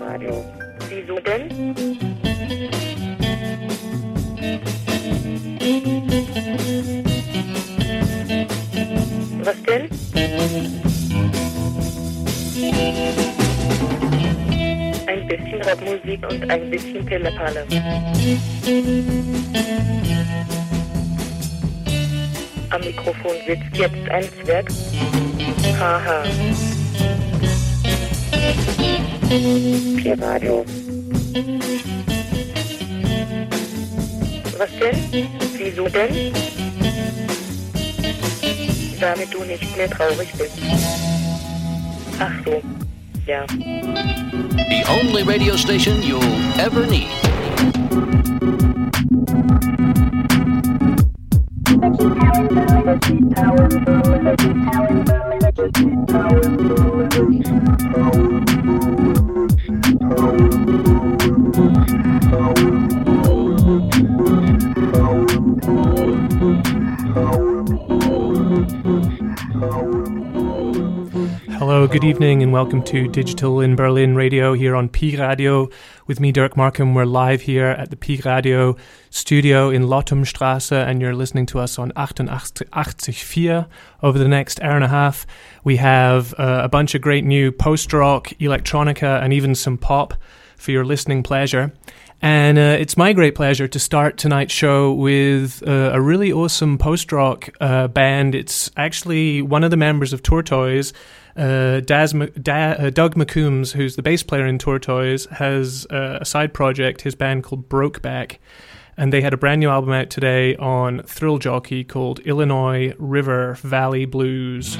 Radio. Wieso denn? Was denn? Ein bisschen Rockmusik und ein bisschen Pillepalle. Am Mikrofon sitzt jetzt ein Zwerg. Haha. Pierradio. Was denn? Wieso denn? Damit du nicht mehr traurig bist. Ach so. Ja. The only radio station you'll ever need. Evening, and welcome to Digital in Berlin Radio here on P Radio. With me, Dirk Markham. We're live here at the P Radio studio in Lottumstrasse, and you're listening to us on 88.4. Over the next hour and a half, we have uh, a bunch of great new post rock, electronica, and even some pop for your listening pleasure. And uh, it's my great pleasure to start tonight's show with uh, a really awesome post rock uh, band. It's actually one of the members of Tortoise, uh, Daz, da- uh, Doug McCombs, who's the bass player in Tortoise, has uh, a side project, his band called Brokeback. And they had a brand new album out today on Thrill Jockey called Illinois River Valley Blues.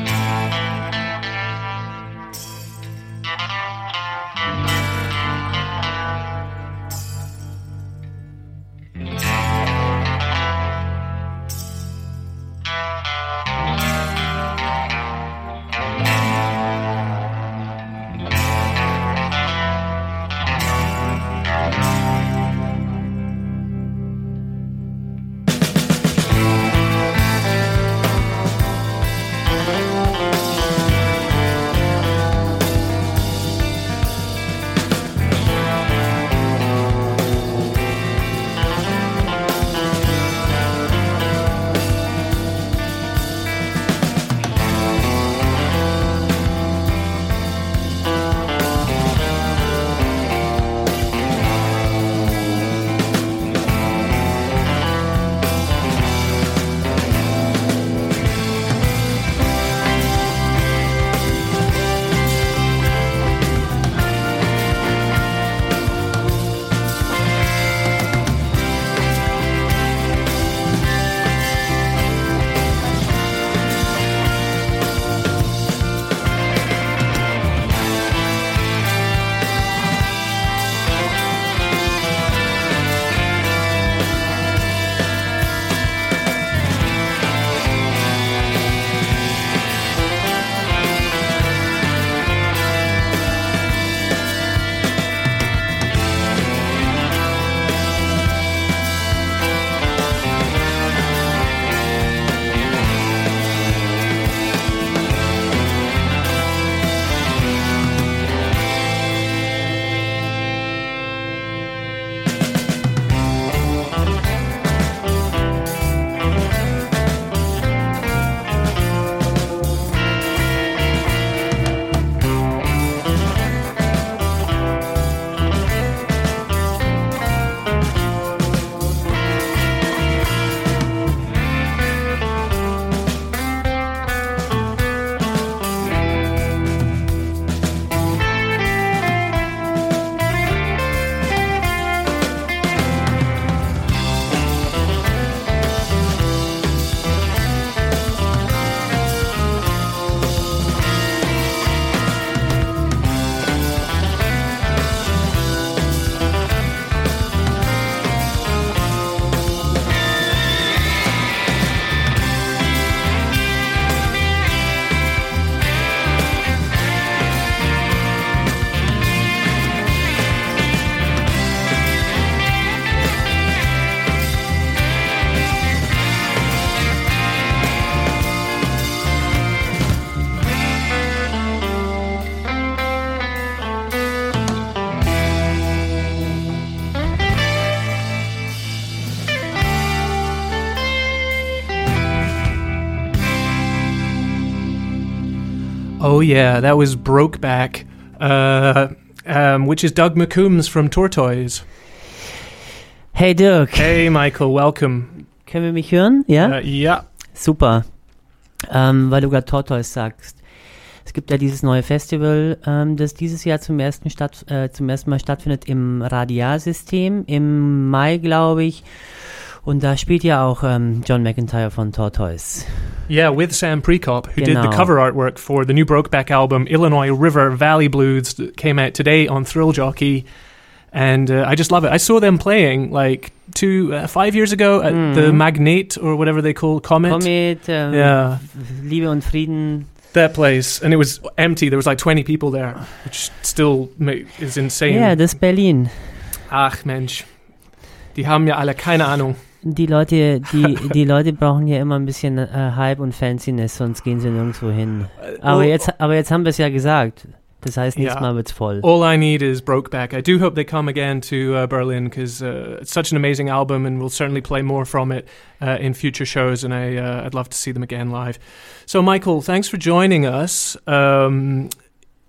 Oh yeah, that was Brokeback, uh, um, which is Doug McCombs from Tortoise. Hey Dirk, Hey Michael, welcome. können wir mich hören? Ja? Uh, ja. Super. Ähm, weil du gerade Tortoise sagst. Es gibt ja dieses neue Festival, ähm, das dieses Jahr zum ersten, statt, äh, zum ersten Mal stattfindet im Radialsystem, im Mai, glaube ich. Und da spielt ja auch ähm, John McIntyre von Tortoise. Yeah, with Sam Prekop, who did the Genau. cover artwork for the new Brokeback album, Illinois River Valley Blues, that came out today on Thrill Jockey. And uh, I just love it. I saw them playing like two, uh, five years ago at Mhm. the Magnate or whatever they call Comet. Comet, ähm, Yeah, Liebe und Frieden. that place. And it was empty. There was like 20 people there, which still ma- is insane. Ja, das Berlin. Ach Mensch, die haben ja alle keine Ahnung. Die Leute, die, die Leute brauchen ja immer ein bisschen äh, Hype und Fanciness, sonst gehen sie nirgendwo hin. Aber All- jetzt, aber jetzt haben wir es ja gesagt. Das heißt, nächstes Ja. Mal wird's voll. All I need is Brokeback. I do hope they come again to uh, Berlin because uh, it's such an amazing album, and we'll certainly play more from it uh, in future shows. And I, uh, I'd love to see them again live. So, Michael, thanks for joining us. Um,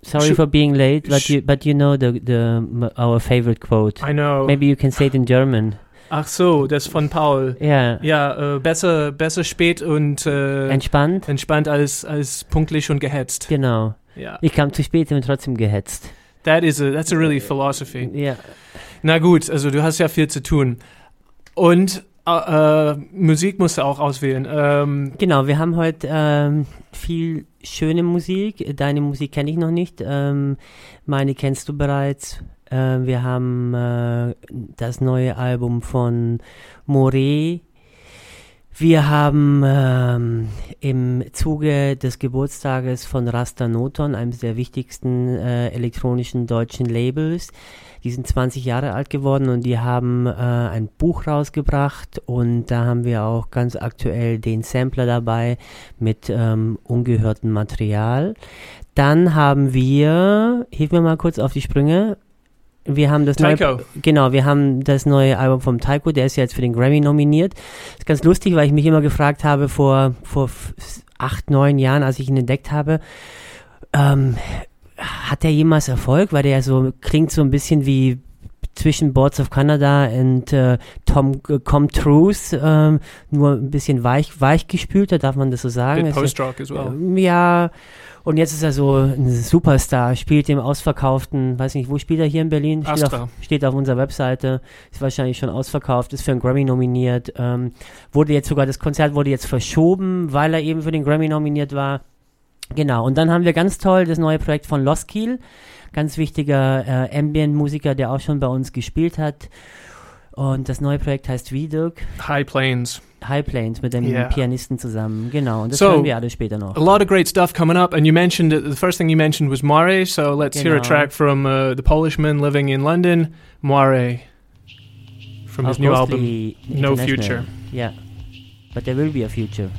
Sorry for being late, but you but you know the the our favorite quote. I know. Maybe you can say it in German. Ach so, das von Paul. Ja. Ja, äh, besser, besser spät und äh, Entspannt. entspannt als, als pünktlich und gehetzt. Genau. Ja, Ich kam zu spät und trotzdem gehetzt. that is a, that's a really philosophy. Ja. Na gut, also du hast ja viel zu tun. Und äh, äh, Musik musst du auch auswählen. Ähm, Genau, wir haben heute ähm, viel schöne Musik. Deine Musik kenne ich noch nicht. Ähm, meine kennst du bereits. Äh, wir haben äh, das neue Album von Moré. Wir haben ähm, im Zuge des Geburtstages von Rasta Noton, eines der wichtigsten äh, elektronischen deutschen Labels, die sind 20 Jahre alt geworden und die haben äh, ein Buch rausgebracht und da haben wir auch ganz aktuell den Sampler dabei mit ähm, ungehörtem Material. Dann haben wir, hilf mir mal kurz auf die Sprünge, wir haben das neue, genau, wir haben das neue Album vom Taiko, der ist ja jetzt für den Grammy nominiert. ist ganz lustig, weil ich mich immer gefragt habe vor, vor acht, neun Jahren, als ich ihn entdeckt habe, ähm, hat der jemals Erfolg? Weil der so klingt so ein bisschen wie zwischen Boards of Canada und äh, Tom äh, Com Truth, ähm, nur ein bisschen weich, weich gespülter, darf man das so sagen? Es- Post-Rock as well. ähm, Ja, und jetzt ist er so ein Superstar, spielt im ausverkauften, weiß nicht, wo spielt er hier in Berlin? Steht Astra. auf, steht auf unserer Webseite, ist wahrscheinlich schon ausverkauft, ist für einen Grammy nominiert, ähm, wurde jetzt sogar, das Konzert wurde jetzt verschoben, weil er eben für den Grammy nominiert war. Genau, und dann haben wir ganz toll das neue Projekt von Lost Keel, ganz wichtiger äh, Ambient-Musiker, der auch schon bei uns gespielt hat. Und das neue Projekt heißt wie, Dirk? High Plains. High Plains mit dem yeah. Pianisten zusammen. Genau, und das so, hören wir alle später noch. A lot of great stuff coming up and you mentioned the first thing you mentioned was Moire, so let's genau. hear a track from uh, the Polishman living in London, Moire from his new album No Future. Yeah. But there will be a future.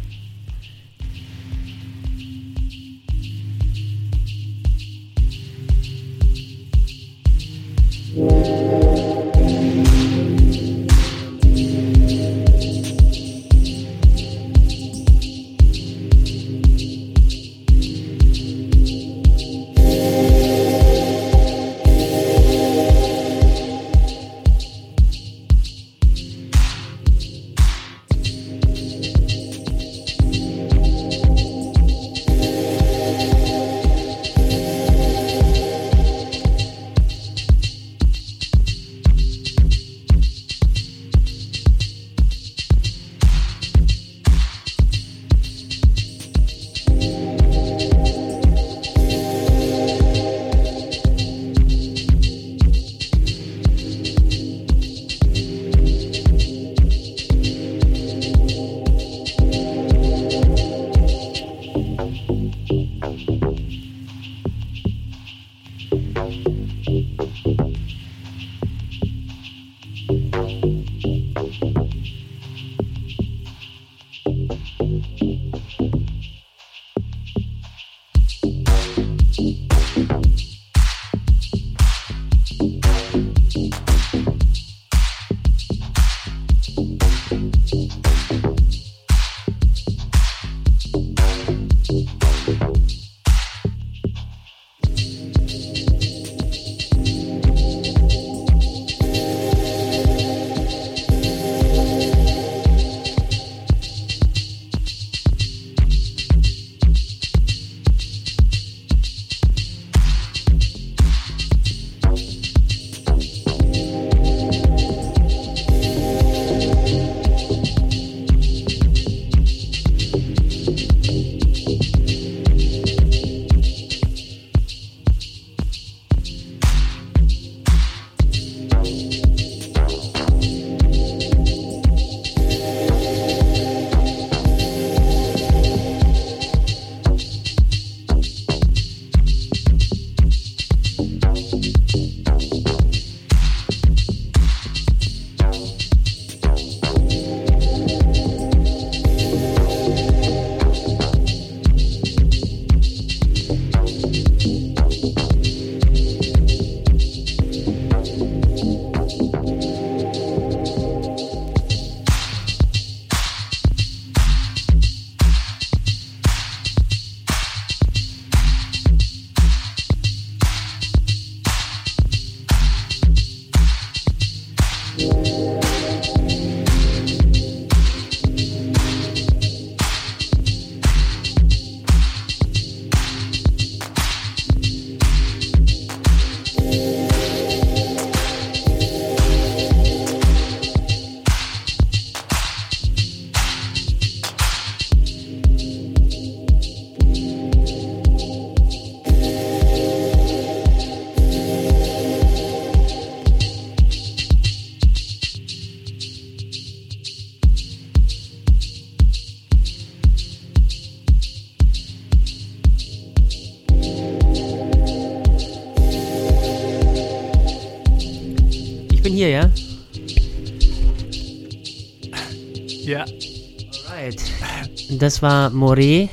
War Moret,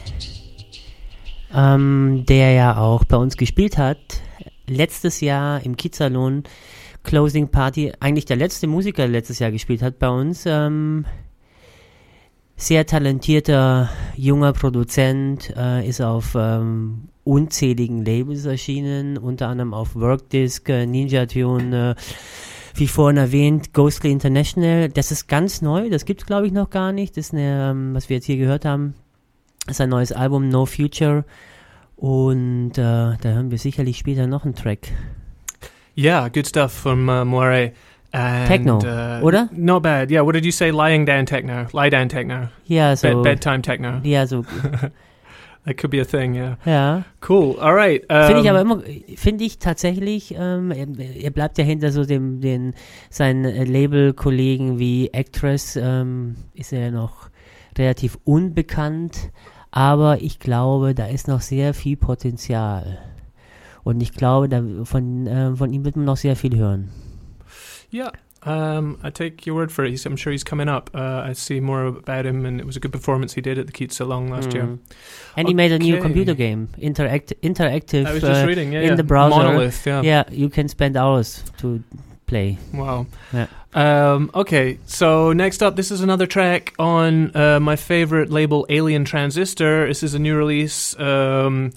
ähm, der ja auch bei uns gespielt hat. Letztes Jahr im Kiezsalon Closing Party. Eigentlich der letzte Musiker, der letztes Jahr gespielt hat bei uns. Ähm, sehr talentierter junger Produzent, äh, ist auf ähm, unzähligen Labels erschienen, unter anderem auf Workdisc, äh, Ninja Tune, äh, wie vorhin erwähnt, Ghostly International. Das ist ganz neu, das gibt's glaube ich noch gar nicht. Das ist eine, ähm, was wir jetzt hier gehört haben, ist ein neues Album, No Future. Und äh, da hören wir sicherlich später noch einen Track. Yeah, good stuff from uh, Moire. And, Techno, uh, oder? Not bad. Yeah, what did you say? Lying down techno. Lie down techno. Ja, so. Bed- bedtime techno. Ja, so. That could be a thing, yeah. Ja. Cool. All right. Um, Finde ich aber immer, finde ich tatsächlich, ähm, er, bleibt ja hinter so dem, den, seinen äh, Label-Kollegen wie Actress, ähm, ist er ja noch relativ unbekannt, aber ich glaube, da ist noch sehr viel Potenzial. Und ich glaube, da, von, äh, von ihm wird man noch sehr viel hören. Yeah. Um, I take your word for it. He's, I'm sure he's coming up. Uh, I see more about him, and it was a good performance he did at the Keats Salon last year. Mm. And he made a new computer game, interact, interactive. I was just uh, reading, yeah, in yeah. the browser. Monolith, yeah. yeah, you can spend hours to play. Wow. Yeah. Um, okay, so next up, this is another track on uh, my favorite label, Alien Transistor. This is a new release um,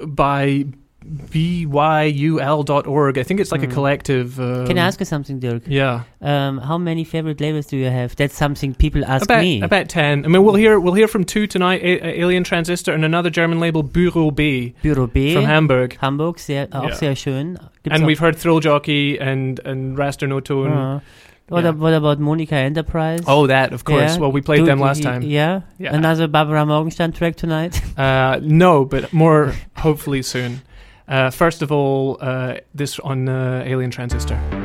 by byul.org. I think it's like a Mhm. collective. Um, Can I ask you something, Dirk? Yeah, Um, how many favorite labels do you have? That's something people ask about me. about ten. I mean, we'll hear we'll hear from two tonight: A- Alien Transistor and another German label, Büro B Büro B, from Hamburg. Hamburg, sehr, auch Ja. sehr schön. Gibt's and we've heard Thrill Jockey and and Raster No Tone. uh, what, yeah. ab- what about Monica Enterprise? Oh, that of course. Yeah. Well, we played Do- them last time. Yeah? Yeah. Another Barbara Morgenstern track tonight? Uh, no, but more hopefully soon. Uh, first of all, uh, this on uh, Alien Transistor.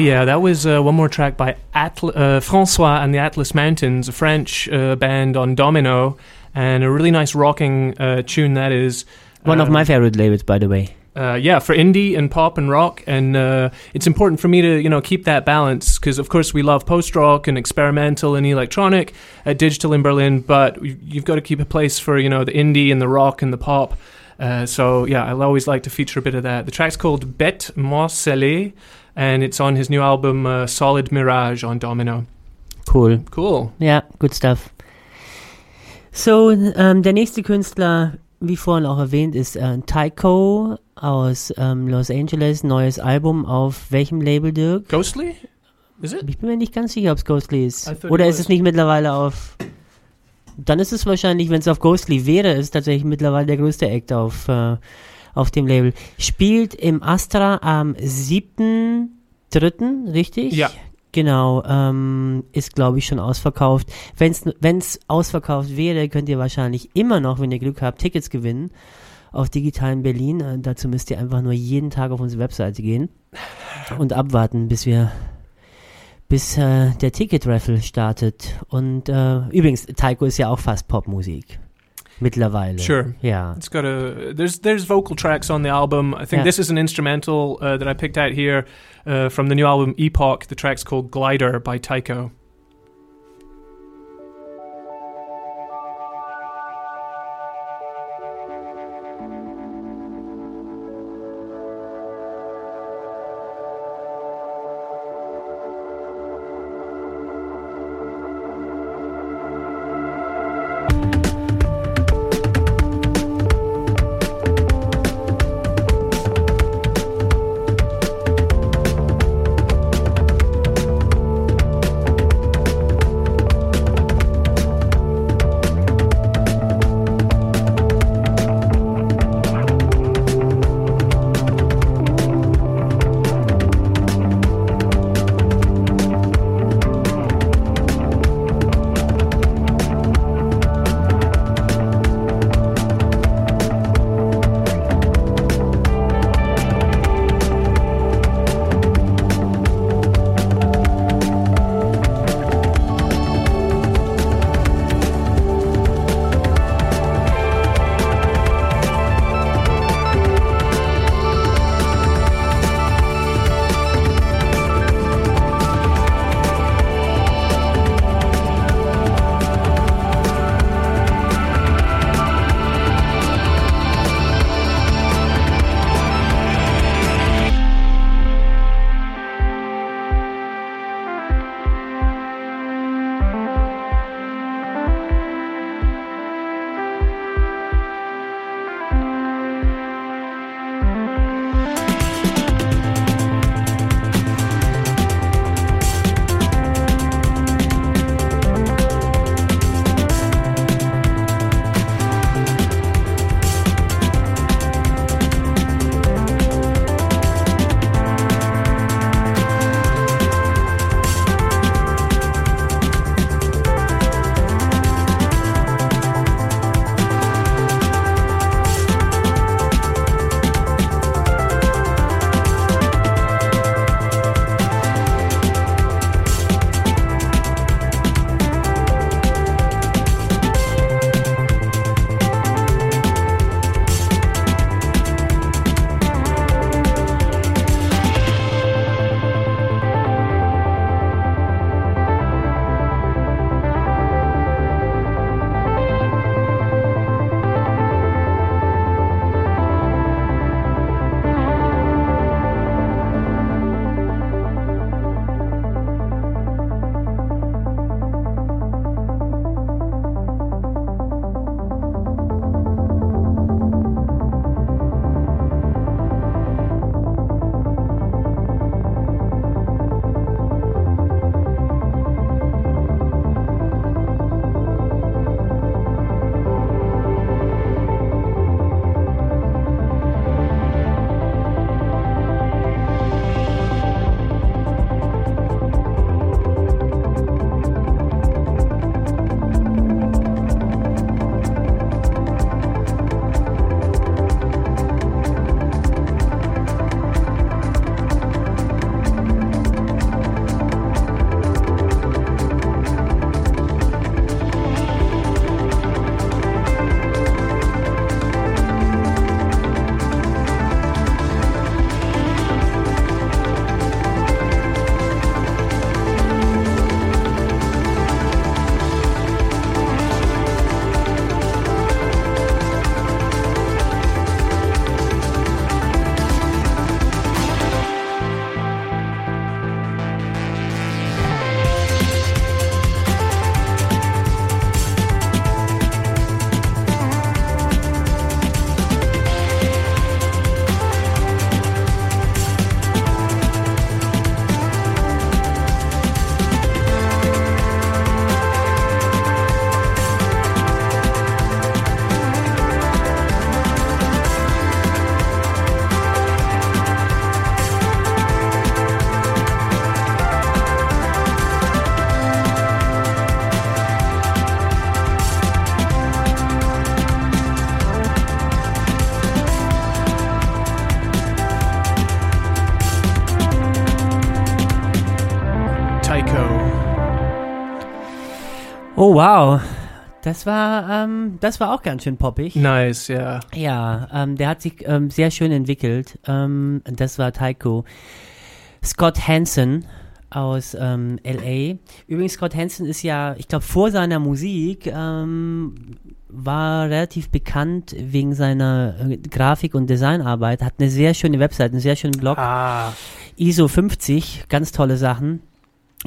Yeah, that was uh, one more track by Atl- uh, Francois and the Atlas Mountains, a French uh, band on Domino, and a really nice rocking uh, tune that is. One of Um, my favorite labels, by the way. uh, yeah, for indie and pop and rock, and uh, it's important for me to you know keep that balance because of course we love post rock and experimental and electronic at Digital in Berlin, but you- you've got to keep a place for you know the indie and the rock and the pop. Uh, so yeah, I'll always like to feature a bit of that. The track's called Bête Morcelée, and it's on his new album uh, Solid Mirage on Domino. Cool. Cool. Ja, good stuff. So, ähm, der nächste Künstler, wie vorhin auch erwähnt, ist äh, Tycho aus ähm, Los Angeles. Neues Album auf welchem Label, Dirk? Ghostly, is it? Ich bin mir nicht ganz sicher, ob es Ghostly ist. I Oder it ist was. es nicht mittlerweile auf. Dann ist es wahrscheinlich, wenn es auf Ghostly wäre, ist tatsächlich mittlerweile der größte Act auf, äh, auf dem Label. Spielt im Astra am 7.3., richtig? Ja. Genau, ähm, ist glaube ich schon ausverkauft. Wenn es ausverkauft wäre, könnt ihr wahrscheinlich immer noch, wenn ihr Glück habt, Tickets gewinnen auf Digitalen Berlin. Äh, dazu müsst ihr einfach nur jeden Tag auf unsere Webseite gehen und abwarten, bis wir bis äh, der Ticket-Raffle startet. Und äh, übrigens, Taiko ist ja auch fast Popmusik. Mittlerweile. Sure. Ja. It's got a there's there's vocal tracks on the album. I think Yeah. this is an instrumental uh, that I picked out here uh, from the new album Epoch. The track's called Glider by Tycho. Oh wow, das war, ähm, das war auch ganz schön poppig. Nice, ja. Ja, ähm, der hat sich ähm, sehr schön entwickelt. Ähm, das war Taiko. Scott Hansen aus ähm, LA. Übrigens, Scott Hansen ist ja, ich glaube, vor seiner Musik ähm, war relativ bekannt wegen seiner äh, Grafik- und Designarbeit. Hat eine sehr schöne Website, einen sehr schönen Blog. Ah, ISO 50, ganz tolle Sachen.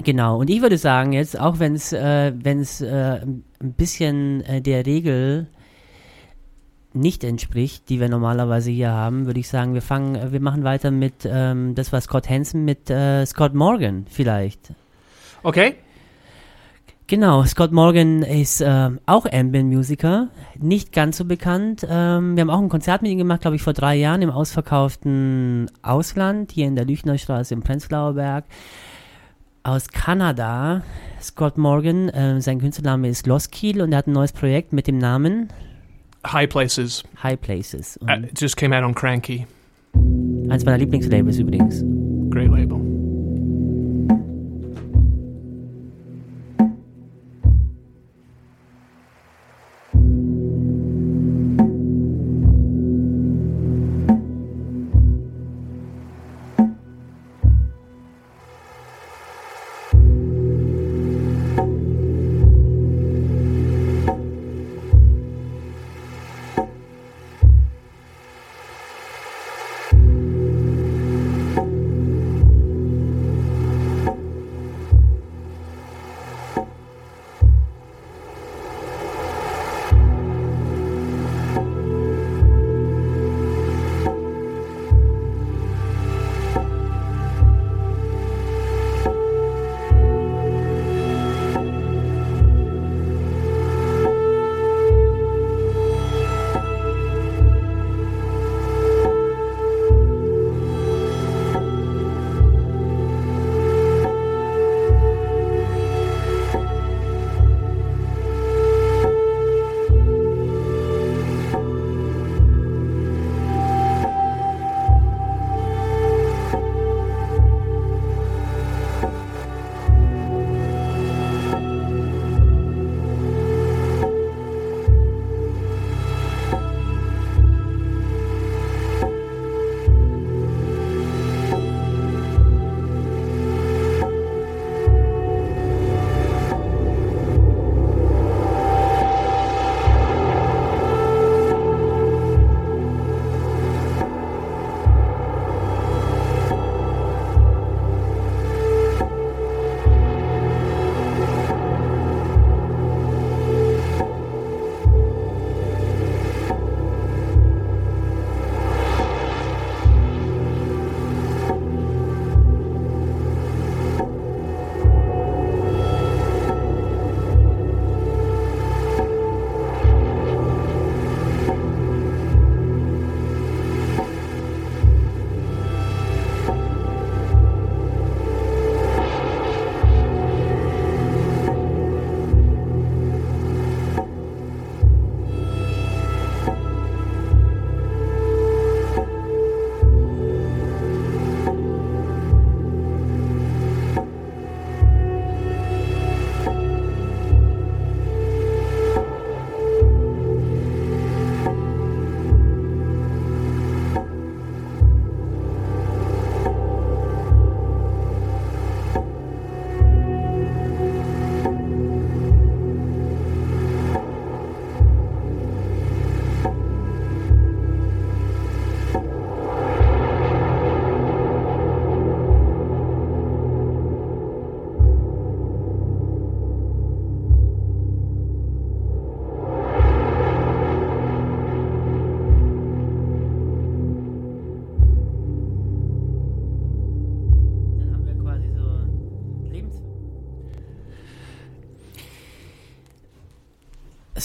Genau, und ich würde sagen jetzt, auch wenn es äh, wenn's, äh, ein bisschen äh, der Regel nicht entspricht, die wir normalerweise hier haben, würde ich sagen, wir fangen, äh, wir machen weiter mit, ähm, das war Scott Hansen mit äh, Scott Morgan vielleicht. okay. Genau, Scott Morgan ist ähm, auch Ambient-Musiker, nicht ganz so bekannt. Ähm, wir haben auch ein Konzert mit ihm gemacht, glaube ich, vor drei Jahren im ausverkauften Ausland, hier in der Lüchnerstraße im Prenzlauer Berg. Aus Kanada, Scott Morgan, äh, sein Künstlername ist Loskiel und er hat ein neues Projekt mit dem Namen High Places. High Places. Und Uh, it just came out on Cranky. eins meiner Lieblingslabels übrigens. Great label.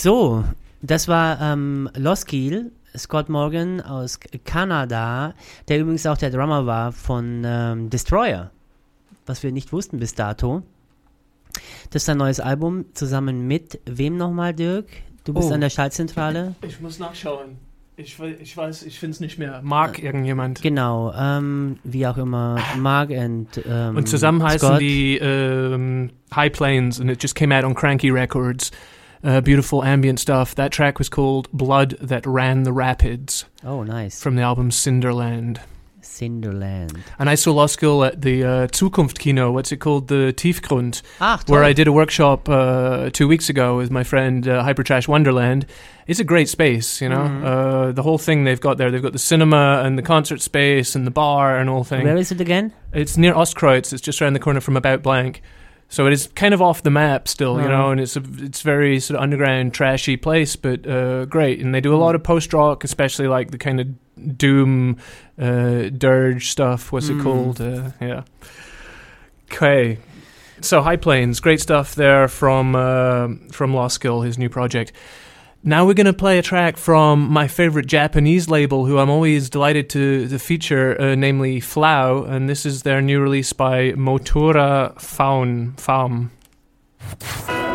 So, das war ähm, Loskiel, Scott Morgan aus Kanada, der übrigens auch der Drummer war von ähm, Destroyer, was wir nicht wussten bis dato. Das ist ein neues Album zusammen mit wem nochmal, Dirk? Du bist Oh. an der Schaltzentrale. Ich muss nachschauen. Ich, ich weiß, ich finde es nicht mehr. Mag irgendjemand. Genau, ähm, wie auch immer, Mark and ähm, Und zusammen heißen Scott. die ähm, High Plains, and it just came out on Cranky Records. Uh, beautiful ambient stuff. That track was called Blood That Ran the Rapids Oh, nice. from the album Cinderland. Cinderland. And I saw Law School at the uh, Zukunft Kino, what's it called? The Tiefgrund, Ach, where. I did a workshop uh, two weeks ago with my friend uh, Hypertrash Wonderland. It's a great space, you know. Mhm. Uh, the whole thing they've got there, they've got the cinema and the concert space and the bar and all things. Where is it again? It's near Ostkreuz. It's just around the corner from About Blank. So it is kind of off the map still, you Uh-huh. know, and it's a it's very sort of underground, trashy place, but uh, great. And they do a lot of post rock, especially like the kind of doom, uh, dirge stuff. What's it Mm. called? Uh, yeah. Okay. So High Plains, great stuff there from uh, from Lost Skill, his new project. Now we're going to play a track from my favorite Japanese label, who I'm always delighted to, to feature, uh, namely Flau, and this is their new release by Motora Faun Faum.「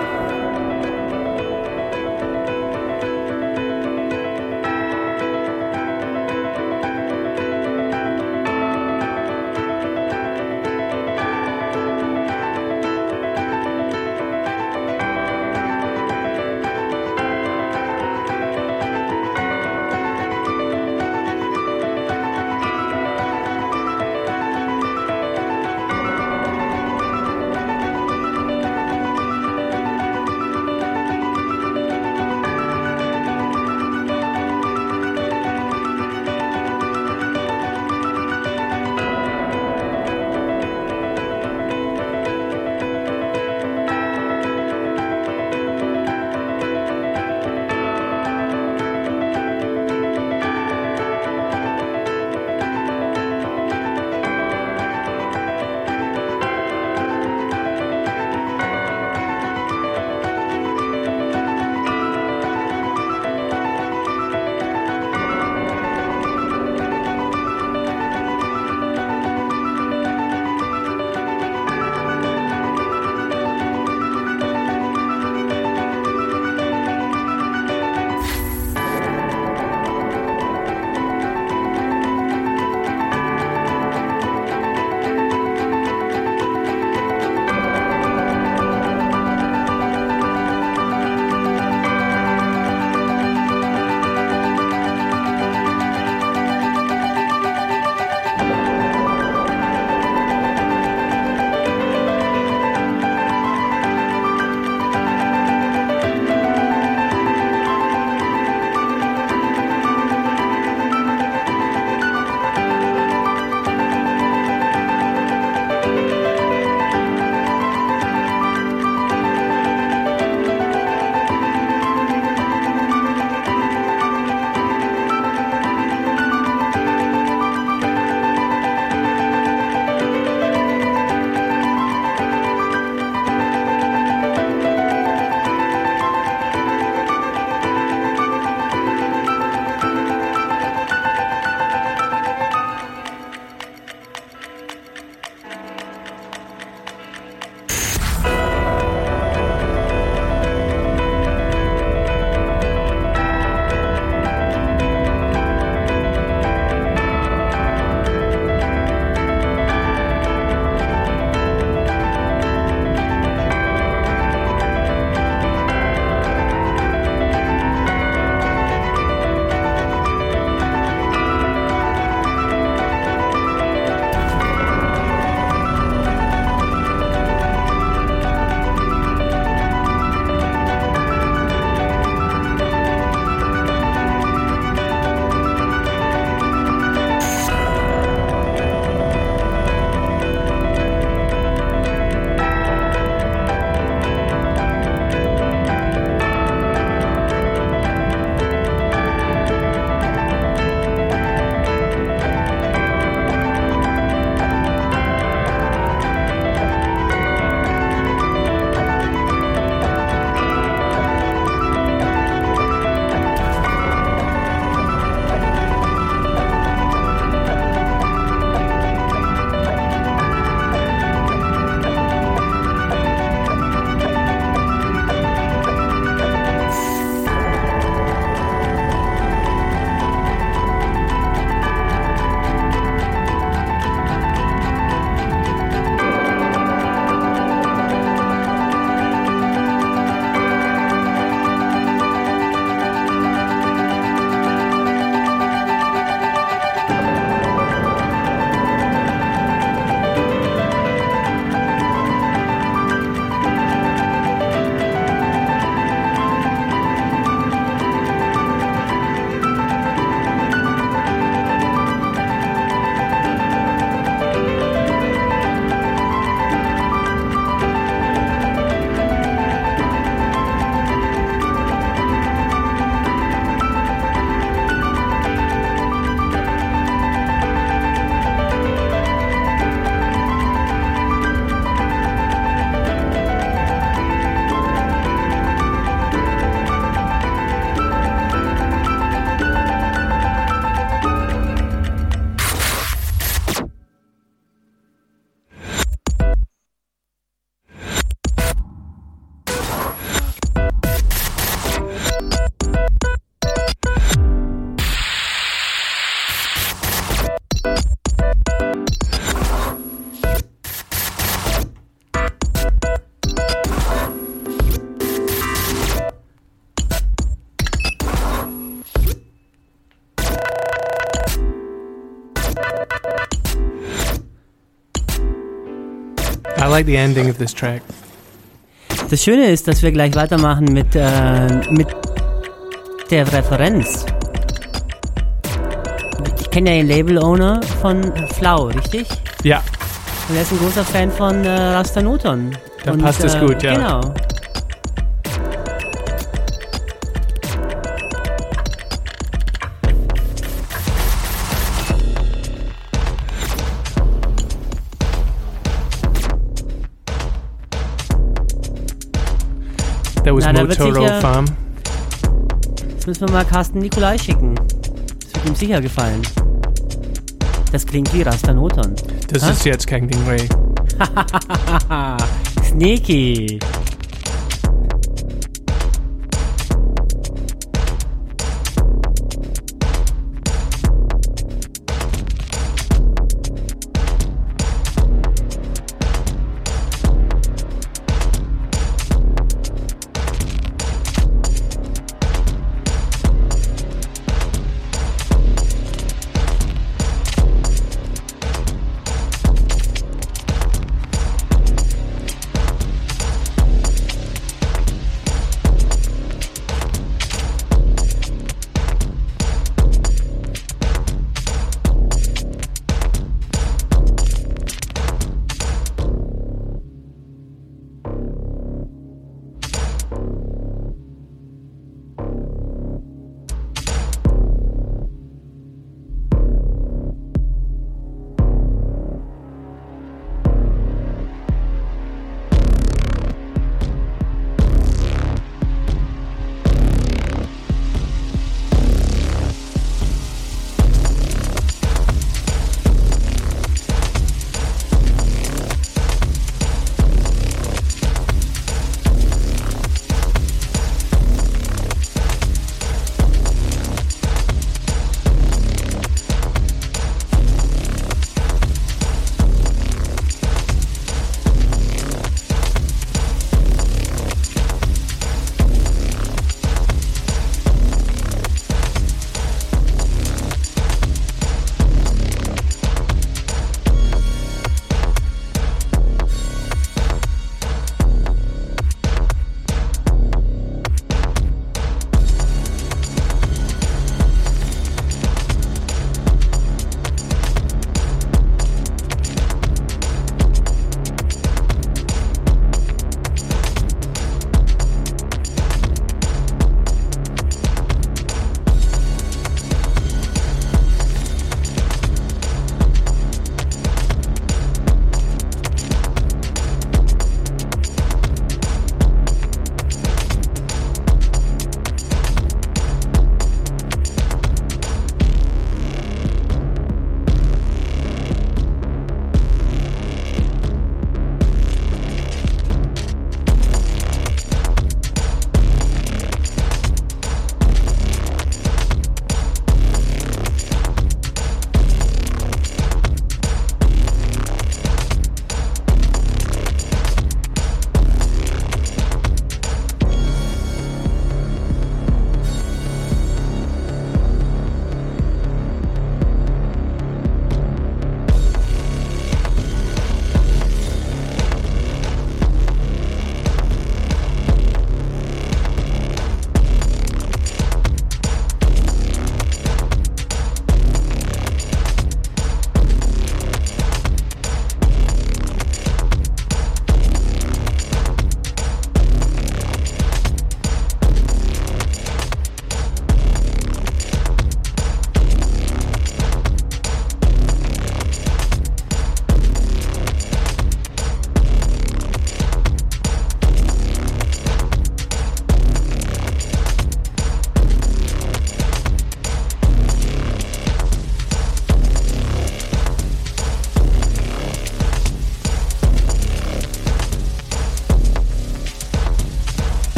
like the ending of this track. Das Schöne ist, dass wir gleich weitermachen mit, äh, mit der Referenz. Ich kenne ja den Label-Owner von Flau, richtig? Ja, Und er ist ein großer Fan von äh, Rastanuton. Dann Und, passt es äh, gut, ja. Genau. Was Na, Motoro sicher- Farm. Jetzt müssen wir mal Carsten Nikolai schicken. Das wird ihm sicher gefallen. Das klingt wie Rastanuton. Das Hä? ist jetzt Kangding Ray. Sneaky.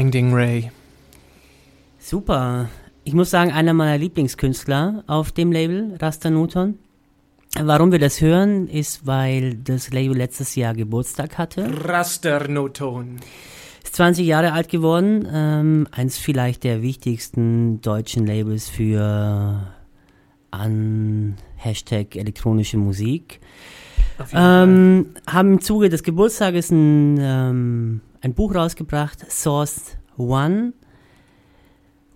Kangding Ray. Super. Ich muss sagen, einer meiner Lieblingskünstler auf dem Label, Rastanuton. Warum wir das hören, ist, weil das Label letztes Jahr Geburtstag hatte. Rasternoton. Ist 20 Jahre alt geworden. Ähm, eins vielleicht der wichtigsten deutschen Labels für an Hashtag elektronische Musik. Auf jeden Fall. Ähm, haben im Zuge des Geburtstages ein, ähm, ein Buch rausgebracht, Source One.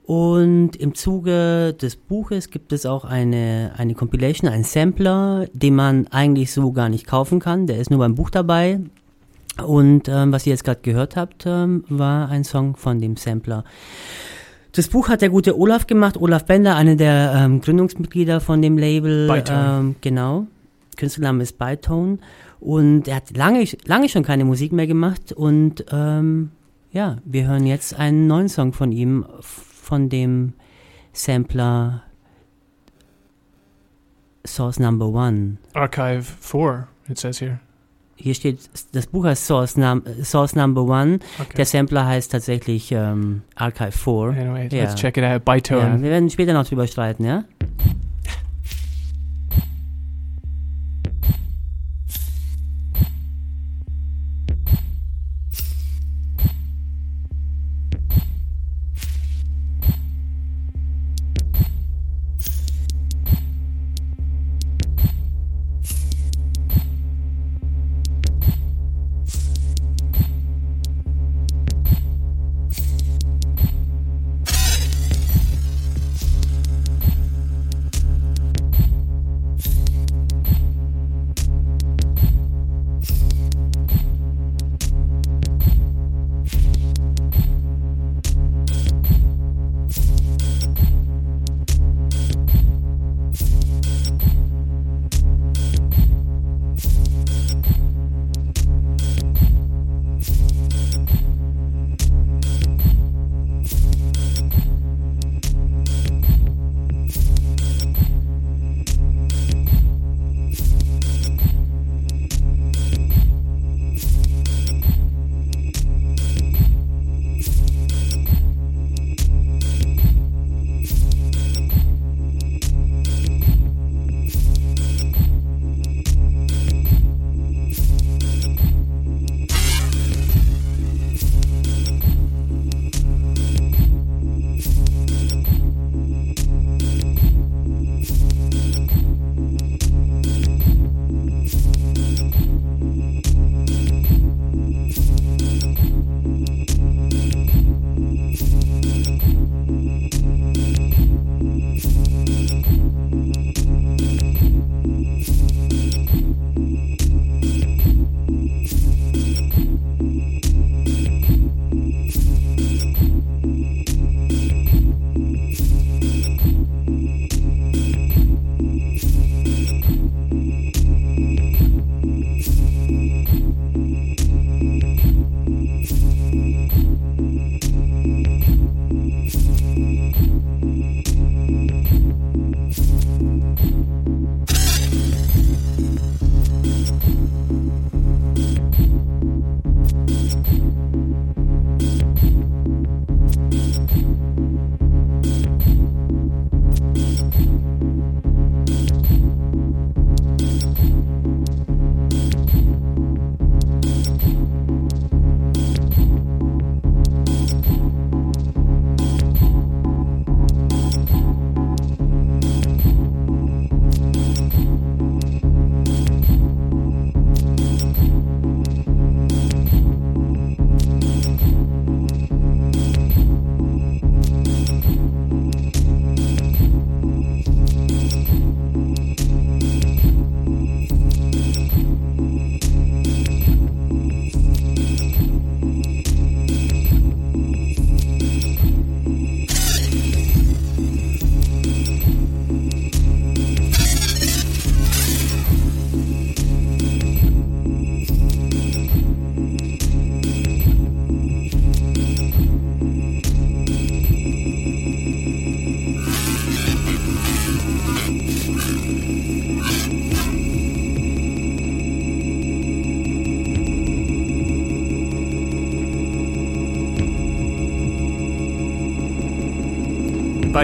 Und im Zuge des Buches gibt es auch eine, eine Compilation, einen Sampler, den man eigentlich so gar nicht kaufen kann. Der ist nur beim Buch dabei. Und ähm, was ihr jetzt gerade gehört habt, ähm, war ein Song von dem Sampler. Das Buch hat der gute Olaf gemacht, Olaf Bender, einer der ähm, Gründungsmitglieder von dem Label. Bytone. Ähm, genau. Künstlername ist Bytone. Und er hat lange, lange schon keine Musik mehr gemacht. Und ähm, ja, wir hören jetzt einen neuen Song von ihm, von dem Sampler Source Number One. Archive 4, it says here. Hier steht, das Buch heißt Source, Num Source Number One. Okay. Der Sampler heißt tatsächlich ähm, Archive 4. Anyway, Ja. let's check it out. Ja, Bytone. wir werden später noch drüber streiten, ja?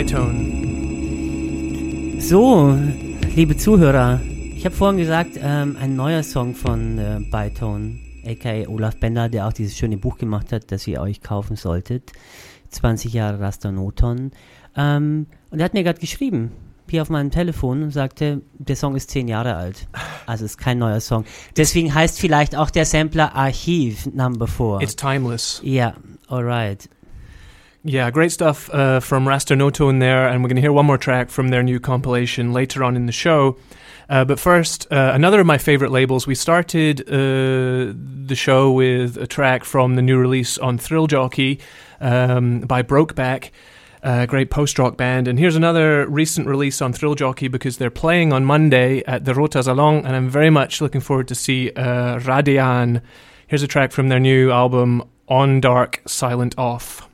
Bytone. So, liebe Zuhörer, Ich habe vorhin gesagt, ähm, ein neuer Song von äh, Bytone, aka Olaf Bender, der auch dieses schöne Buch gemacht hat, das ihr euch kaufen solltet. 20 Jahre Rastanoton. Ähm, und er hat mir gerade geschrieben, hier auf meinem Telefon, und sagte, der Song ist 10 Jahre alt. Also ist kein neuer Song. Deswegen heißt vielleicht auch der Sampler Archiv Number 4. It's timeless. Ja, alright. Yeah, great stuff uh, from Raster in there, and we're going to hear one more track from their new compilation later on in the show. Uh, but first, uh, another of my favorite labels. We started uh, the show with a track from the new release on Thrill Jockey um, by Brokeback, a great post rock band. And here's another recent release on Thrill Jockey because they're playing on Monday at the Rota Salon, and I'm very much looking forward to see uh, Radian. Here's a track from their new album, On Dark, Silent Off.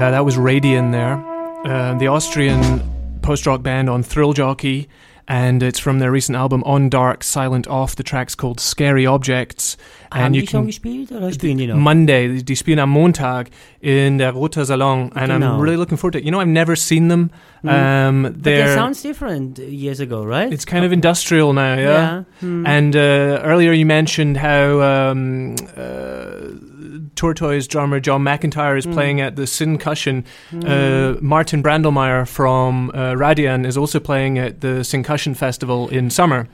Yeah, that was Radian there, uh, the Austrian post rock band on Thrill Jockey, and it's from their recent album On Dark, Silent Off. The track's called Scary Objects. Haben And you can gespielt oder spielen die noch? Monday, die spielen am Montag in der Roter Salon, and I'm really looking forward to it. You know, I've never seen them. Mm. Um, But that sounds different years ago, right? it's kind of industrial now, yeah. yeah. Hmm. And uh, earlier you mentioned how um, uh, Tortoise drummer John McIntyre is Mm. playing at the Sincussion. Hmm. Uh, Martin Brandelmeyer from uh, Radian is also playing at the Sincussion Festival in summer.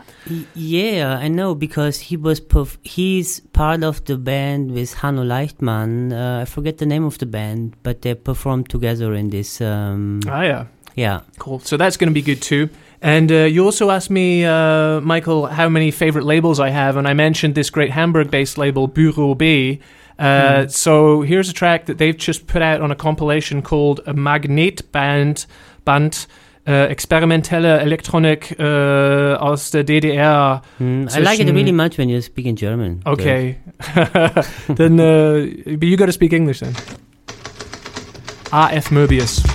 Yeah, I know because he was perf- he's part of the band with Hanno Leichtmann. Uh, I forget the name of the band, but they performed together in this. Um, Ah, yeah. yeah, Cool. So that's going to be good too. And uh, you also asked me, uh, Michael, how many favorite labels I have, and I mentioned this great Hamburg-based label, Bureau B. Uh, So here's a track that they've just put out on a compilation called a Magnet Band, Band uh, experimentelle Elektronik uh, aus der DDR. Hmm, I like it really much when you speak in German. Okay, then uh, but you got to speak English then. AF Möbius.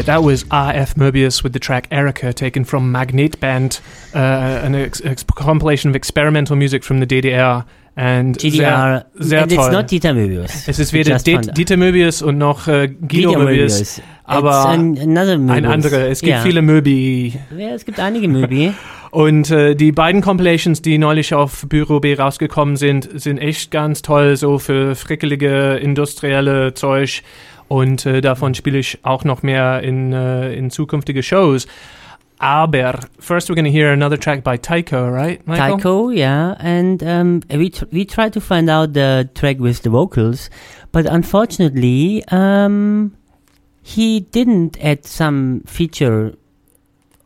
Right, that was RF Möbius with the track Erica, taken from Magnet Band, uh, an ex- ex- compilation of experimental music from the DDR. And GDR. Sehr, sehr and it's toll. not Dieter Möbius. es ist We weder Det-. Dieter Möbius und noch äh, Guido Möbius, aber It's an, ein anderer. Es gibt ja. viele Möbi. Ja, es gibt einige Möbi. Und äh, die beiden Compilations, die neulich auf Büro B rausgekommen sind, sind echt ganz toll, so für frickelige industrielle Zeug. Und äh, davon spiele ich auch noch mehr in, äh, in zukünftige Shows. Aber first we're going to hear another track by Taiko, right, Michael? Taiko, yeah, and um, we tr- we tried to find out the track with the vocals, but unfortunately, um, he didn't add some feature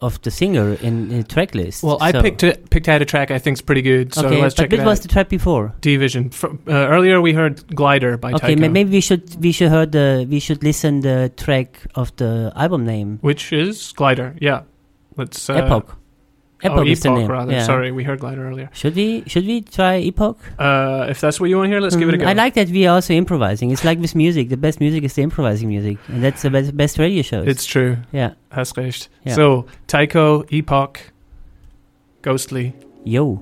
of the singer in the track list. Well, I so- picked it, picked out a track I think's pretty good, so okay, let's but check what it was the track before? Division. Fr- uh, earlier we heard Glider by Okay, ma- maybe we should we should heard the we should listen the track of the album name which is Glider. Yeah, let's. Uh, Epoch. Epoch oh, Epoch rather. yeah. Sorry, we heard Glider earlier. Should we should we try Epoch? Uh, if that's what you want to hear, let's give it a Mm, go. I like that we are also improvising. It's like with music. The best music is the improvising music, and that's the best, best radio shows. It's true. yeah. Hast recht. Ja. So, Taiko, Epoch, Ghostly. Yo.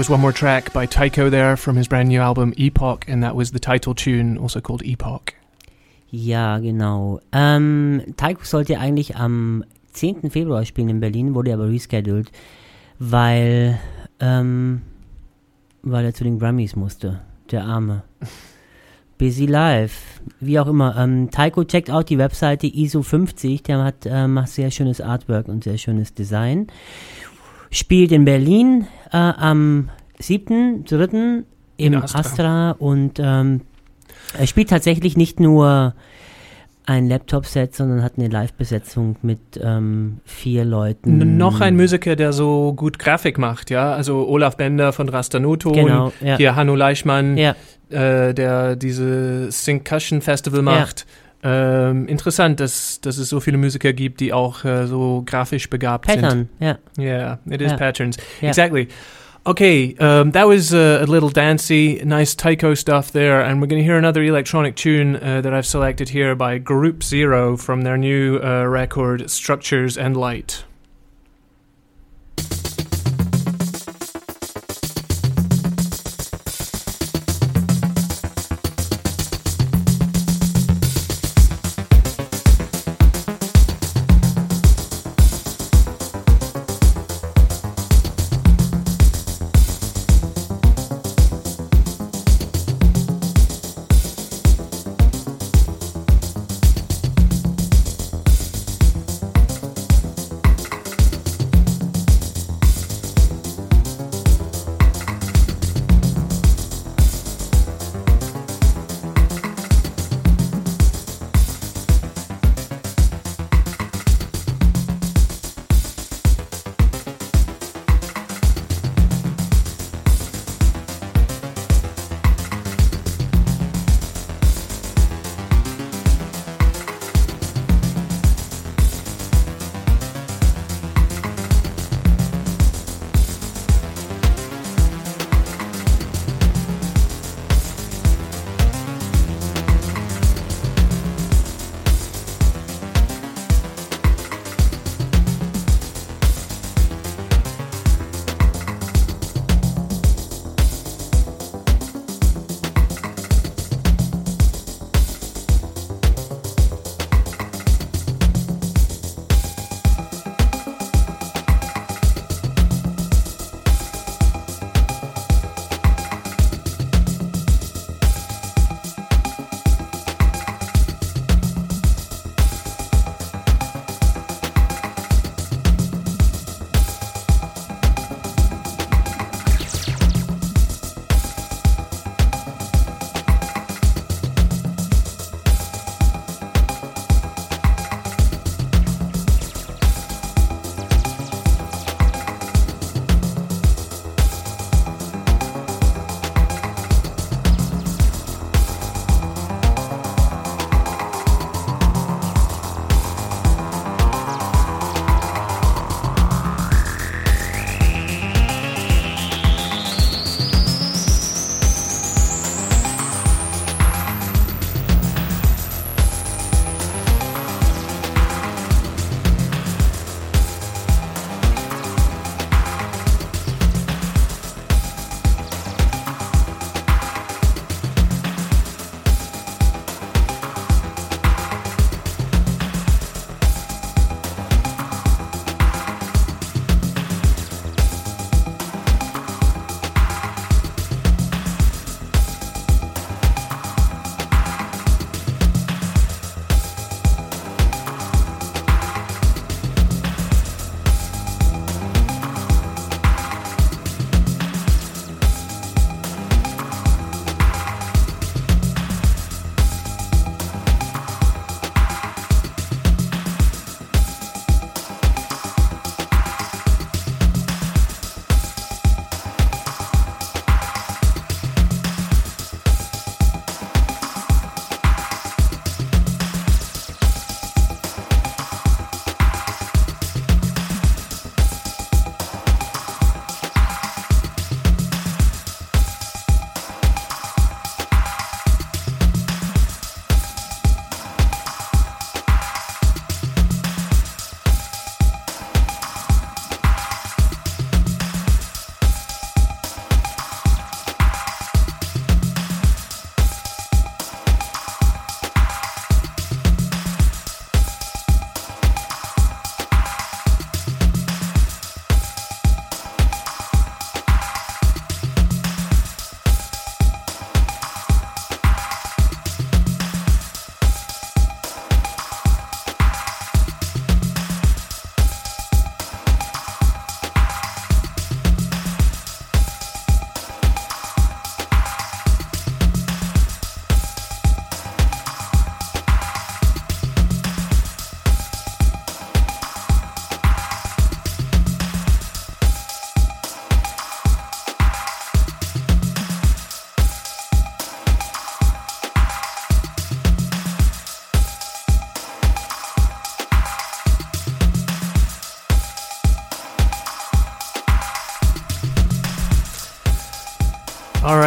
Was one more track by Tycho there from his brand new album Epoch, and that was the title tune, also called Epoch. Ja, genau. Ähm, Taiko sollte eigentlich am 10. Februar spielen in Berlin, wurde aber rescheduled, weil, ähm, weil er zu den Grammys musste. Der Arme. Busy Life. Wie auch immer. Ähm, Taiko checkt out die Webseite ISO50. Der hat, äh, macht sehr schönes Artwork und sehr schönes Design. Spielt in Berlin äh, am 7.3. im Astra. Astra. und ähm, er spielt tatsächlich nicht nur ein Laptop-Set, sondern hat eine Live-Besetzung mit ähm, vier Leuten. N noch ein Musiker, der so gut Grafik macht, ja. Also Olaf Bender von Rastanoton, Genau, ja. hier Hanno Leichmann, Ja, äh, der diese Syncussion Festival macht. Ähm, interessant, dass, dass es so viele Musiker gibt, die auch äh, so grafisch begabt Pattern, sind. Yeah, it is Ja. patterns. Ja. Exactly. Okay, um, that was uh, a little dancey, nice taiko stuff there, and we're going to hear another electronic tune uh, that I've selected here by Group Zero from their new uh, record Structures and Light.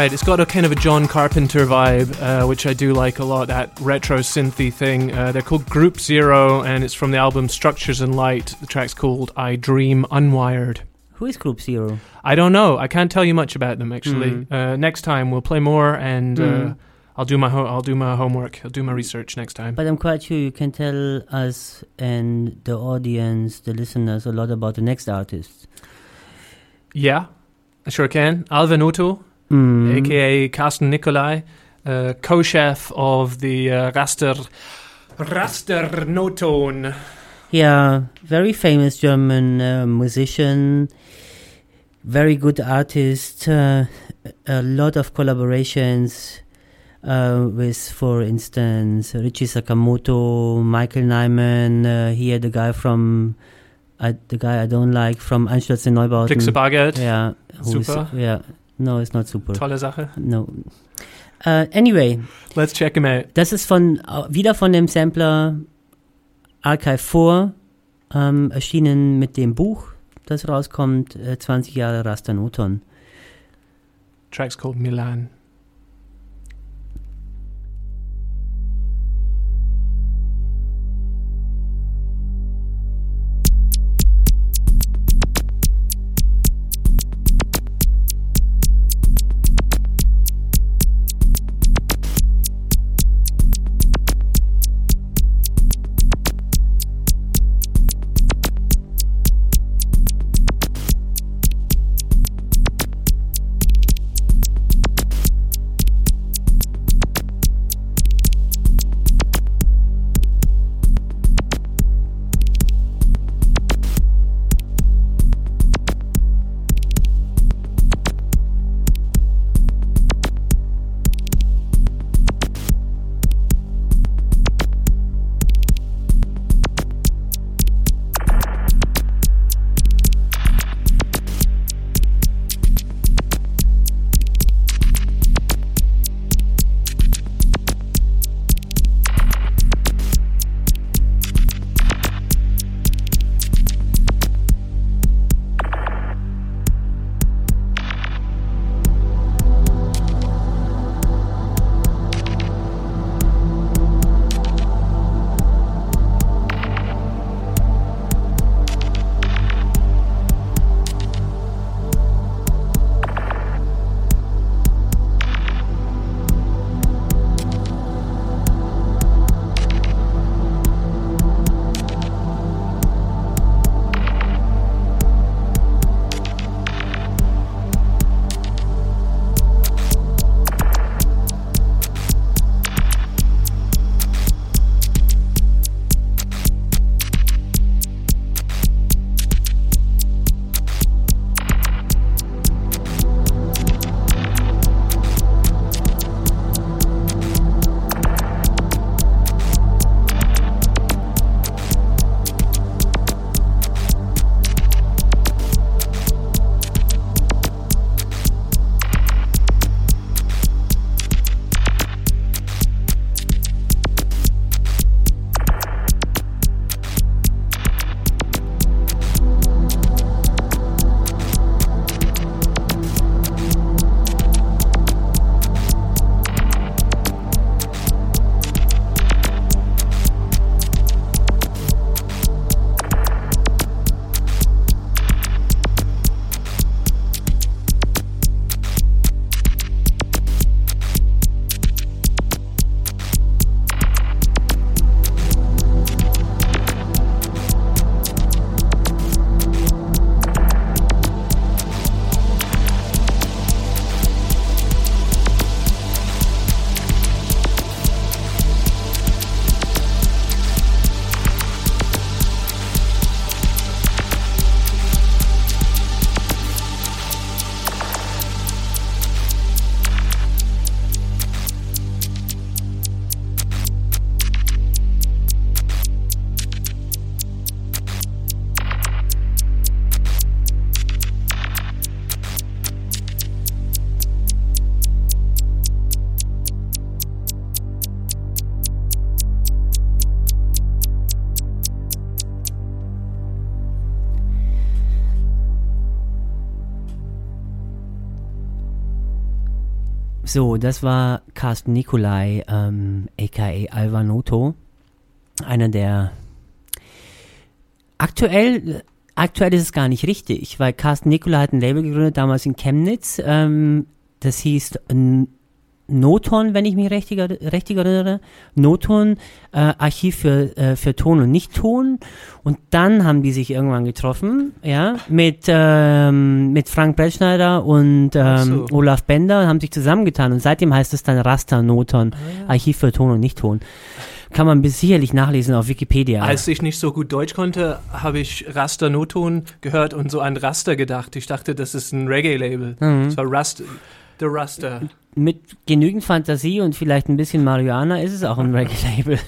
Right, it's got a kind of a John Carpenter vibe, uh, which I do like a lot. That retro synthy thing. Uh, they're called Group Zero, and it's from the album Structures and Light. The track's called "I Dream Unwired." Who is Group Zero? I don't know. I can't tell you much about them actually. Mm. Uh, next time we'll play more, and uh, Mm. I'll do my ho- I'll do my homework. I'll do my research next time. But I'm quite sure you can tell us and the audience, the listeners, a lot about the next artist. yeah, I sure can. Alvin Otto, Mm. aka Carsten Nikolai, uh, co-chef of the uh, Raster Raster Noton. Yeah, very famous German uh, musician, very good artist, uh, a lot of collaborations uh, with, for instance, Richie Sakamoto, Michael Nyman, uh, here the guy from, I, the guy I don't like from Ansturz in Neubauten. Plixe Bargeld. Yeah, who's- Super. Yeah, no, it's not super. Tolle Sache. No. Uh, anyway, Let's check him out. das ist von wieder von dem Sampler Archive 4 ähm, erschienen mit dem Buch, das rauskommt, äh, 20 Jahre Rastanoton. Track's called Milan. So, das war Carsten Nikolai, ähm, aka Alvanoto. Einer der aktuell, aktuell ist es gar nicht richtig, weil Carsten Nikolai hat ein Label gegründet, damals in Chemnitz. Ähm, das hieß Noton, wenn ich mich richtig, richtig erinnere. Noton, äh, Archiv für, äh, für Ton und Nicht-Ton. Und dann haben die sich irgendwann getroffen, ja, mit, ähm, mit Frank Brettschneider und ähm, so. Olaf Bender und haben sich zusammengetan. Und seitdem heißt es dann Raster Noton, Archiv für Ton und Nicht-Ton. Kann man bis sicherlich nachlesen auf Wikipedia. Als ich nicht so gut Deutsch konnte, habe ich Raster Noton gehört und so an Raster gedacht. Ich dachte, das ist ein Reggae-Label. Mhm. Es war Rust, der Raster. Mit genügend Fantasie und vielleicht ein bisschen Marihuana ist es auch ein Reggae-Label.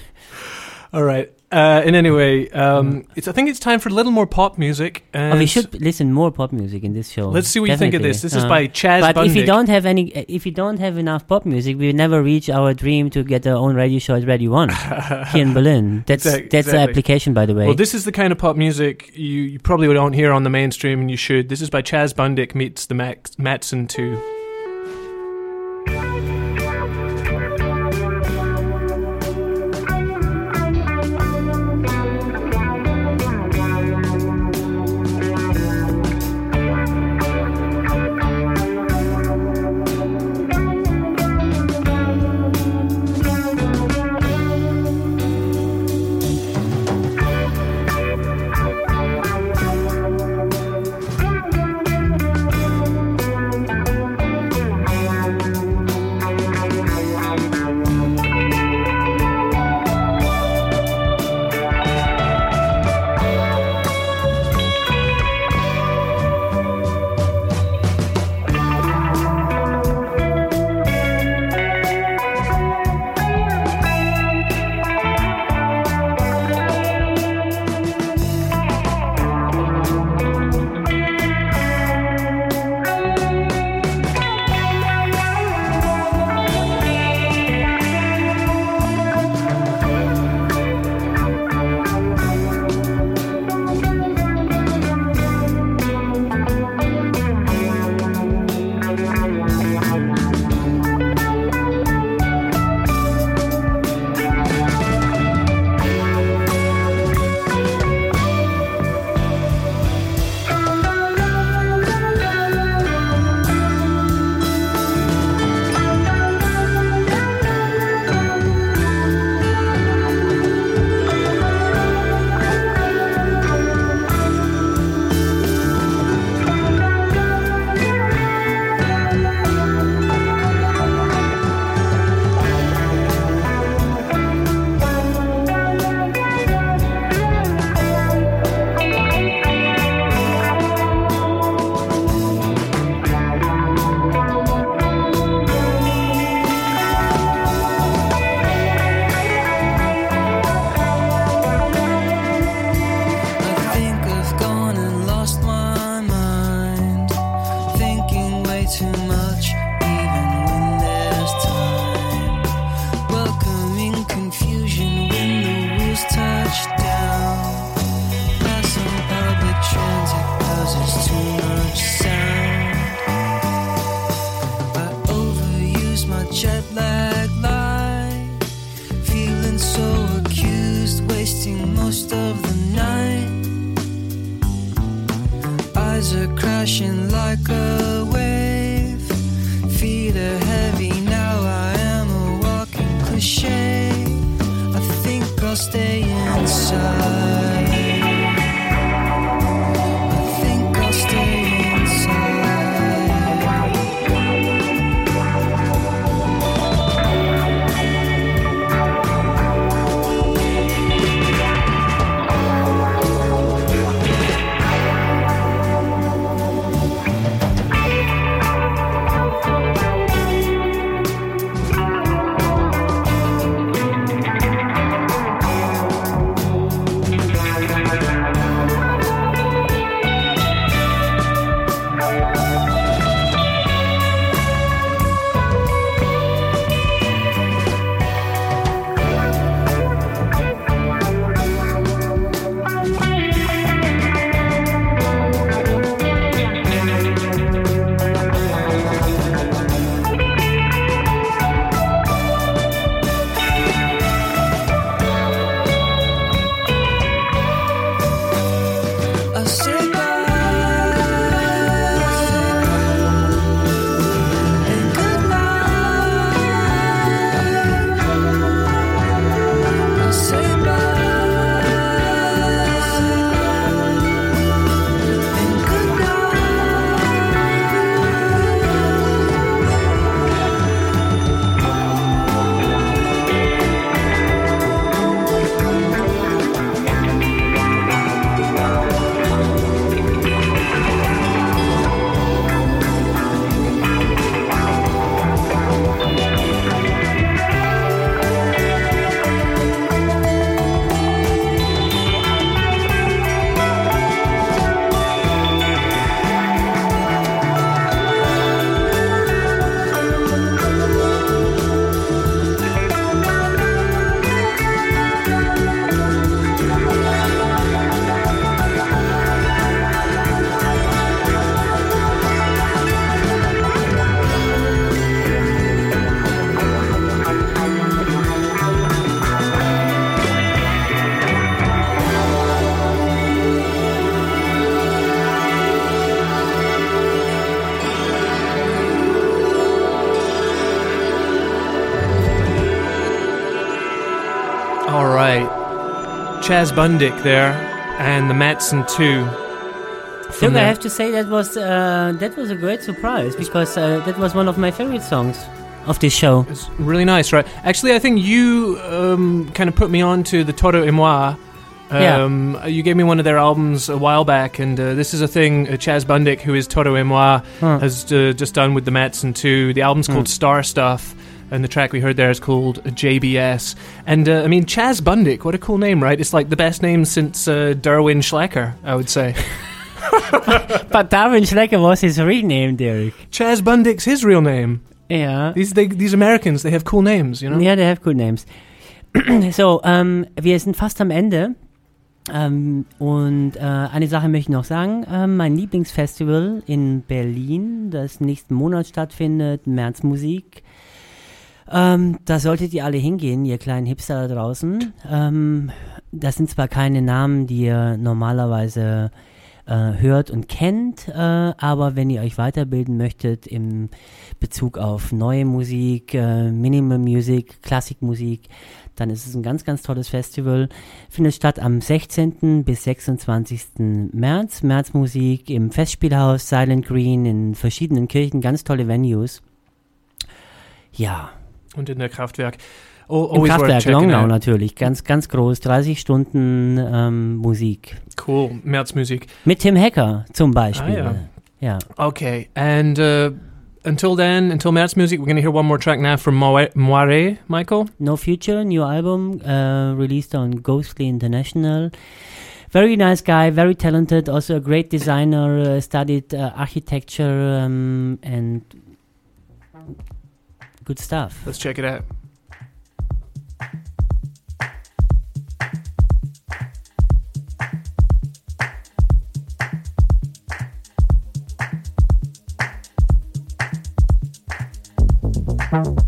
All right. Uh, in any way, um, it's, I think it's time for a little more pop music. And But we should listen more pop music in this show. Let's see what you think of this. This is by Chaz But if you don't have any, if you don't have enough pop music, we never reach our dream to get our own radio show at Radio One here in Berlin. That's Exact- that's the application, by the way. Well, this is the kind of pop music you, you probably don't hear on the mainstream, and you should. This is by Chaz Bundick meets the Max, Matson 2. Stay inside. Chaz Bundick there and the Matson 2. from Look, I have to say that was uh, that was a great surprise because uh, that was one of my favorite songs of this show. It's really nice, right? Actually, I think you um, kind of put me on to the Toro et Moi. Yeah. Um, You gave me one of their albums a while back, and uh, this is a thing uh, Chaz Bundick, who is Toro et Moi, Huh. has uh, just done with the Matson 2. The album's called Star Stuff, and the track we heard there is called JBS. And uh, I mean, Chaz Bundick, what a cool name, right? It's like the best name since uh, Derwin Schlecker, I would say. But Darwin Schlecker was his real name, Derek. Chaz Bundick's his real name. Ja. These they, these Americans, they have cool names, you know? Ja, they have cool names. so, ähm, wir sind fast am Ende. Ähm, und äh, eine Sache möchte ich noch sagen. Ähm, mein Lieblingsfestival in Berlin, das nächsten Monat stattfindet, März Musik. Ähm, da solltet ihr alle hingehen, ihr kleinen Hipster da draußen. Ähm, das sind zwar keine Namen, die ihr normalerweise äh, hört und kennt, äh, aber wenn ihr euch weiterbilden möchtet im Bezug auf neue Musik, äh, Minimal Music, Klassikmusik, dann ist es ein ganz, ganz tolles Festival. Findet statt am 16. bis 26. März. Märzmusik im Festspielhaus, Silent Green, in verschiedenen Kirchen, ganz tolle Venues. Ja, Und in der Kraftwerk. Oh, im Kraftwerk out. natürlich, ganz, ganz groß, 30 Stunden ähm, Musik. Cool, Märzmusik. Mit Tim Hacker zum Beispiel. Ah, ja. Okay, and uh, until then, until Märzmusik, we're going to hear one more track now from Moire, Moire Michael. No Future, new album, uh, released on Ghostly International. Very nice guy, very talented, also a great designer, uh, studied uh, architecture um, and Good stuff. Let's check it out. Thank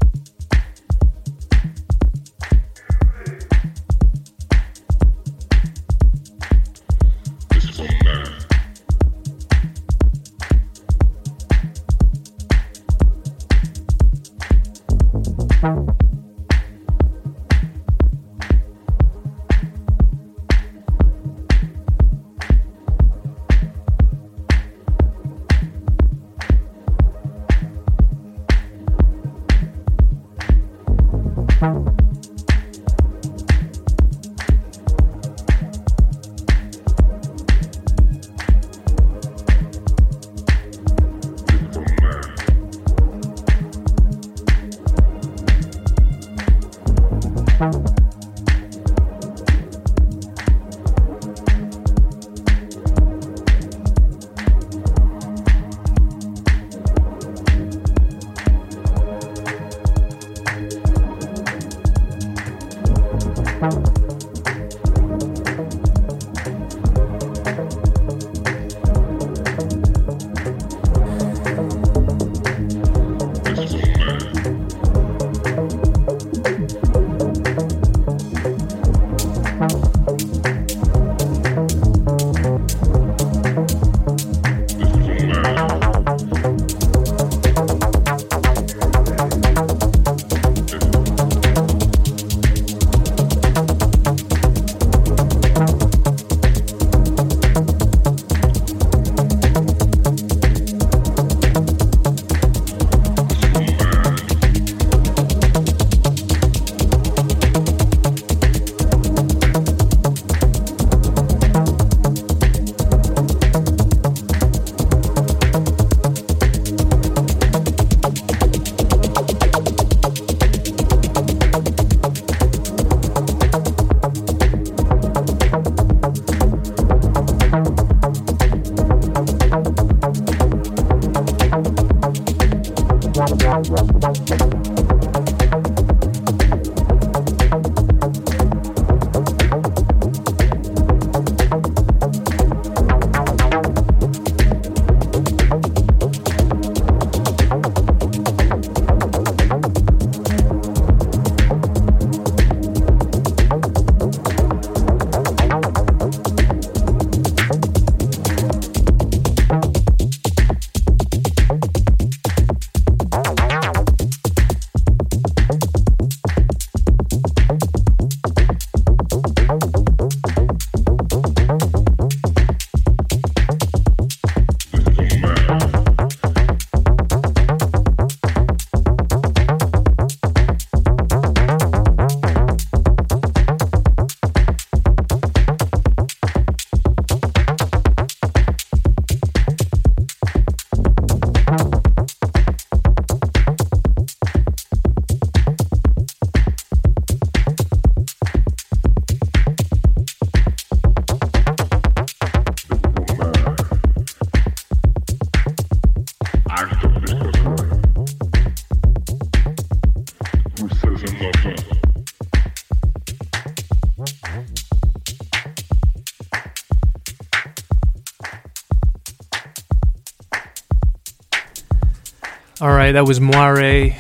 right, that was Moire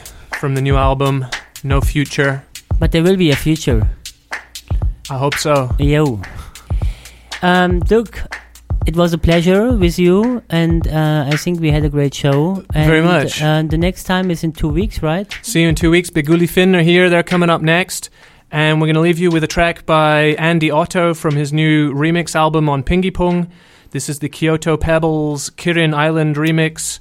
from the new album, No Future. But there will be a future. I hope so. Yo. Um, Dirk, it was a pleasure with you, and uh, I think we had a great show. And, Very much. Uh, the next time is in two weeks, right? See you in two weeks. Biguli Finn are here. They're coming up next. And we're going to leave you with a track by Andy Otto from his new remix album on Pingy Pong. This is the Kyoto Pebbles Kirin Island remix.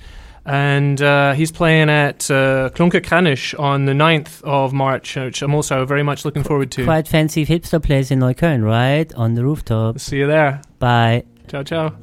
And uh, he's playing at uh, Klunke Kranisch on the 9th of March, which I'm also very much looking forward to. Quite fancy hipster place in Neukölln, right? On the rooftop. See you there. Bye. Ciao, ciao.